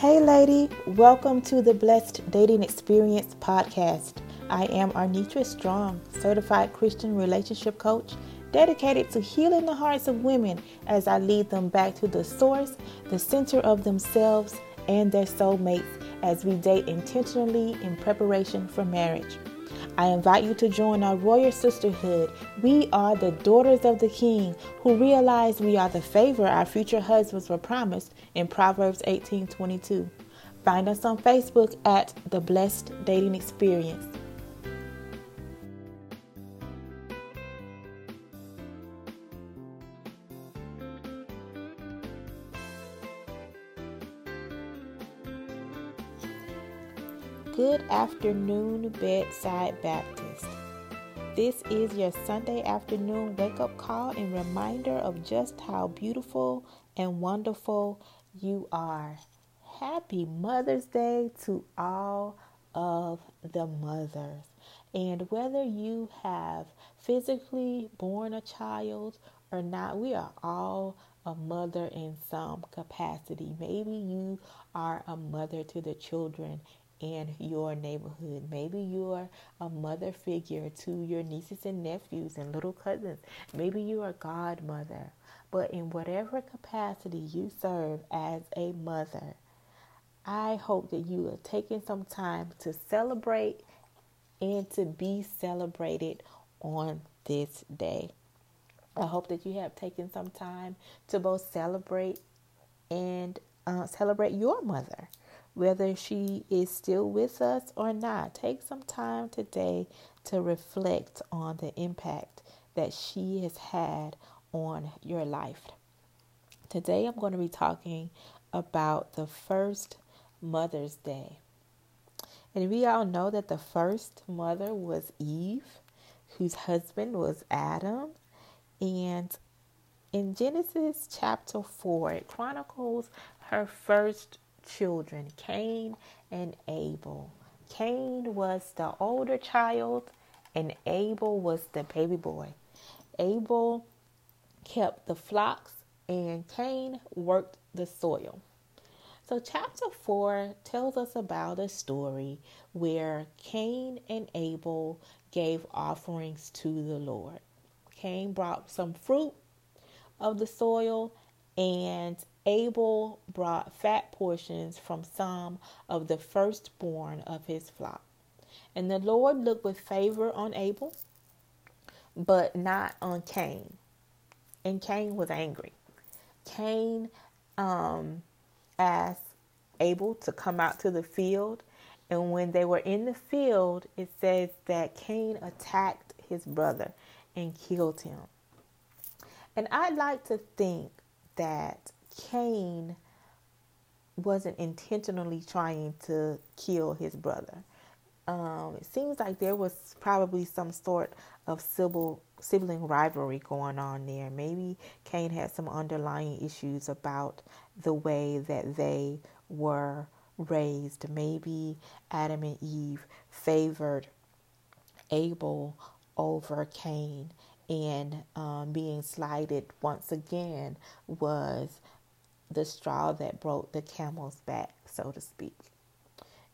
Hey, lady, welcome to the Blessed Dating Experience podcast. I am Arnitra Strong, certified Christian relationship coach, dedicated to healing the hearts of women as I lead them back to the source, the center of themselves, and their soulmates as we date intentionally in preparation for marriage. I invite you to join our royal sisterhood. We are the daughters of the King who realize we are the favor our future husbands were promised in Proverbs 18:22. Find us on Facebook at The Blessed Dating Experience. Good afternoon, Bedside Baptist. This is your Sunday afternoon wake up call and reminder of just how beautiful and wonderful you are. Happy Mother's Day to all of the mothers. And whether you have physically born a child or not, we are all a mother in some capacity. Maybe you are a mother to the children in your neighborhood. Maybe you're a mother figure to your nieces and nephews and little cousins. Maybe you're a godmother. But in whatever capacity you serve as a mother, I hope that you are taking some time to celebrate and to be celebrated on this day. I hope that you have taken some time to both celebrate and uh, celebrate your mother whether she is still with us or not. Take some time today to reflect on the impact that she has had on your life. Today, I'm going to be talking about the first Mother's Day. And we all know that the first mother was Eve, whose husband was Adam. And in Genesis chapter 4, it chronicles her first children, Cain and Abel. Cain was the older child, and Abel was the baby boy. Abel kept the flocks, and Cain worked the soil. So, chapter 4 tells us about a story where Cain and Abel gave offerings to the Lord. Cain brought some fruit of the soil, and Abel brought fat portions from some of the firstborn of his flock. And the Lord looked with favor on Abel, but not on Cain. And Cain was angry. Cain um, asked Abel to come out to the field. And when they were in the field, it says that Cain attacked his brother and killed him. And I'd like to think that Cain wasn't intentionally trying to kill his brother. Um, it seems like there was probably some sort of civil sibling rivalry going on there. Maybe Cain had some underlying issues about the way that they were raised. Maybe Adam and Eve favored Abel over Cain, and um, being slighted once again was the straw that broke the camel's back, so to speak.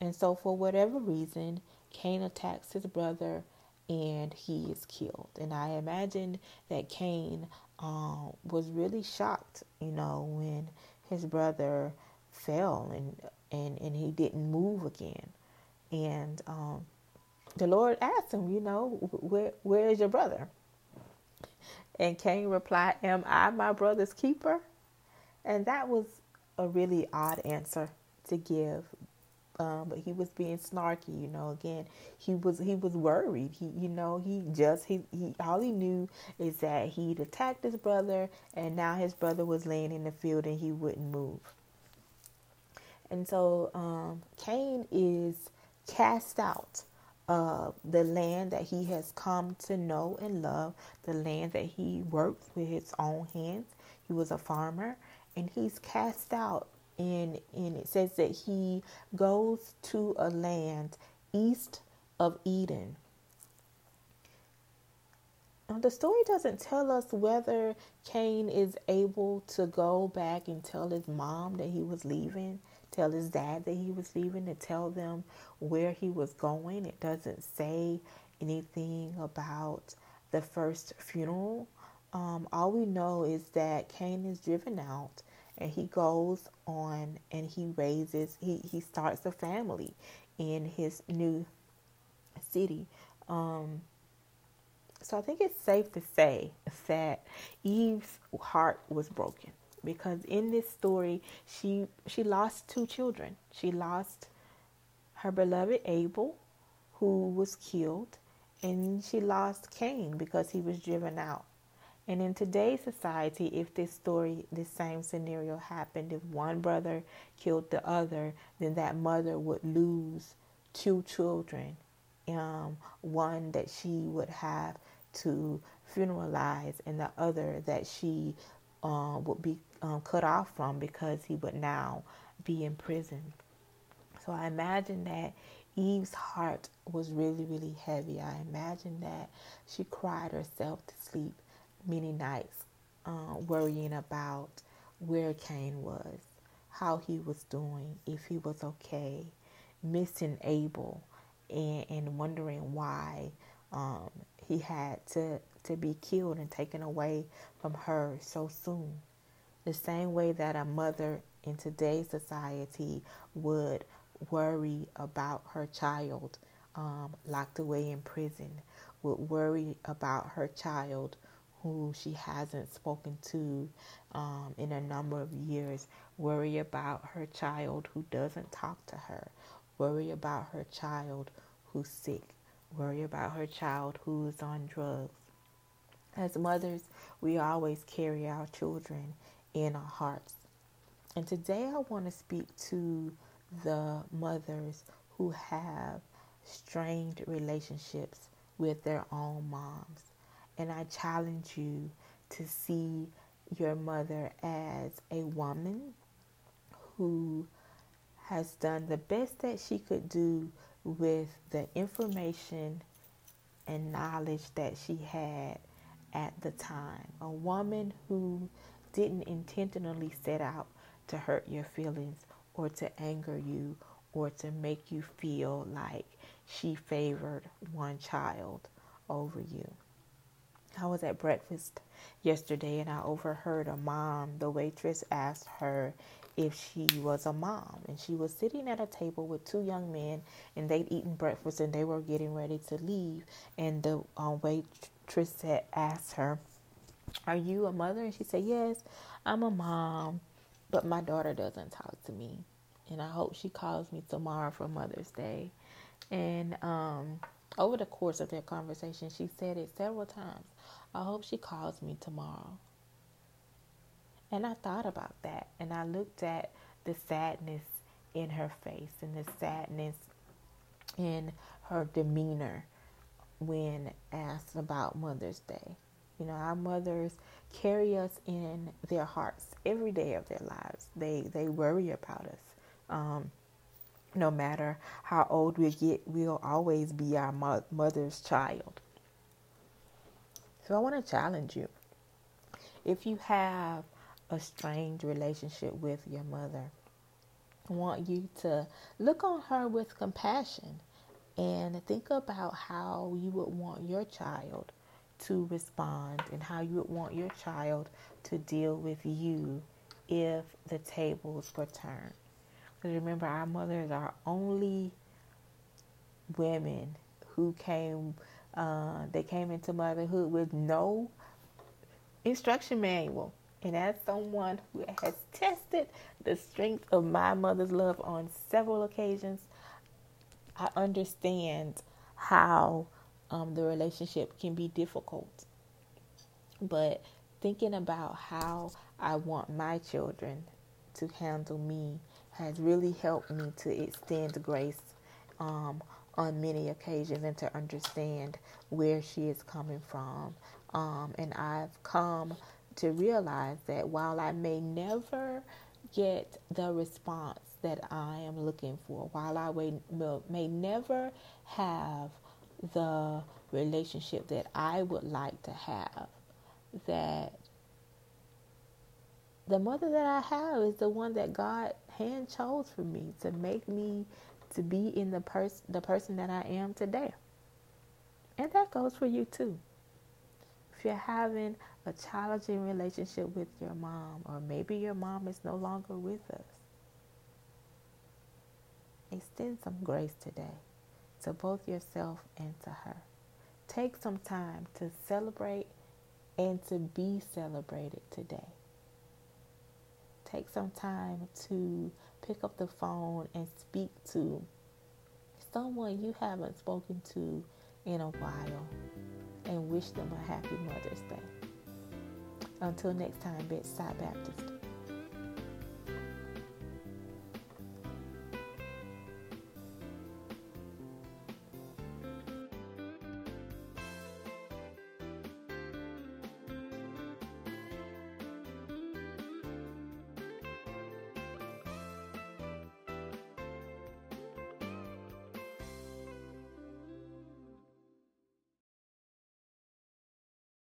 And so, for whatever reason, Cain attacks his brother and he is killed. And I imagine that Cain um, was really shocked, you know, when his brother fell and, and, and he didn't move again. And um, the Lord asked him, you know, where, where is your brother? And Cain replied, Am I my brother's keeper? And that was a really odd answer to give. Um, but he was being snarky, you know. Again, he was he was worried. He, you know, he just he, he all he knew is that he'd attacked his brother, and now his brother was laying in the field and he wouldn't move. And so um, Cain is cast out of the land that he has come to know and love, the land that he worked with his own hands. He was a farmer, and he's cast out and and it says that he goes to a land east of Eden. the story doesn't tell us whether Cain is able to go back and tell his mom that he was leaving, tell his dad that he was leaving, to tell them where he was going. It doesn't say anything about the first funeral. Um, all we know is that Cain is driven out and he goes on and he raises, he, he starts a family in his new city. Um, so I think it's safe to say that Eve's heart was broken because in this story she she lost two children. She lost her beloved Abel who was killed and she lost Cain because he was driven out. And in today's society, if this story, this same scenario happened, if one brother killed the other, then that mother would lose two children. Um, one that she would have to funeralize, and the other that she uh, would be um, cut off from because he would now be in prison. So I imagine that Eve's heart was really, really heavy. I imagine that she cried herself to sleep many nights, uh, worrying about where Cain was, how he was doing, if he was okay, missing Abel, and, and wondering why um, he had to, to be killed and taken away from her so soon. The same way that a mother in today's society would worry about her child um, locked away in prison, would worry about her child who she hasn't spoken to um, in a number of years, worry about her child who doesn't talk to her, worry about her child who's sick, worry about her child who is on drugs. As mothers, we always carry our children in our hearts. And today I want to speak to the mothers who have strained relationships with their own moms. And I challenge you to see your mother as a woman who has done the best that she could do with the information and knowledge that she had at the time. A woman who didn't intentionally set out to hurt your feelings or to anger you or to make you feel like she favored one child over you. I was at breakfast yesterday and I overheard a mom, the waitress asked her if she was a mom. And she was sitting at a table with two young men and they'd eaten breakfast and they were getting ready to leave. And the uh, waitress said, asked her, Are you a mother? And she said, Yes, I'm a mom, but my daughter doesn't talk to me. And I hope she calls me tomorrow for Mother's Day. And um, over the course of their conversation, she said it several times. I hope she calls me tomorrow. And I thought about that and I looked at the sadness in her face and the sadness in her demeanor when asked about Mother's Day. You know, our mothers carry us in their hearts every day of their lives. They they worry about us. Um, no matter how old we get, we'll always be our mo- mother's child. So I want to challenge you. If you have a strained relationship with your mother, I want you to look on her with compassion and think about how you would want your child to respond and how you would want your child to deal with you if the tables were turned. Because remember, our mothers are only women who came uh, they came into motherhood with no instruction manual. And as someone who has tested the strength of my mother's love on several occasions, I understand how um, the relationship can be difficult. But thinking about how I want my children to handle me has really helped me to extend grace um, on many occasions and to understand where she is coming from. Um, and I've come to realize that while I may never get the response that I am looking for, while I may, may never have the relationship that I would like to have. That the mother that I have is the one that God hand chose for me to make me to be in the person the person that I am today. And that goes for you too. If you're having a challenging relationship with your mom, or maybe your mom is no longer with us, extend some grace today to both yourself and to her. Take some time to celebrate and to be celebrated today. Take some time to pick up the phone and speak to someone you haven't spoken to in a while and wish them a happy Mother's Day. Until next time, Bedside Baptist.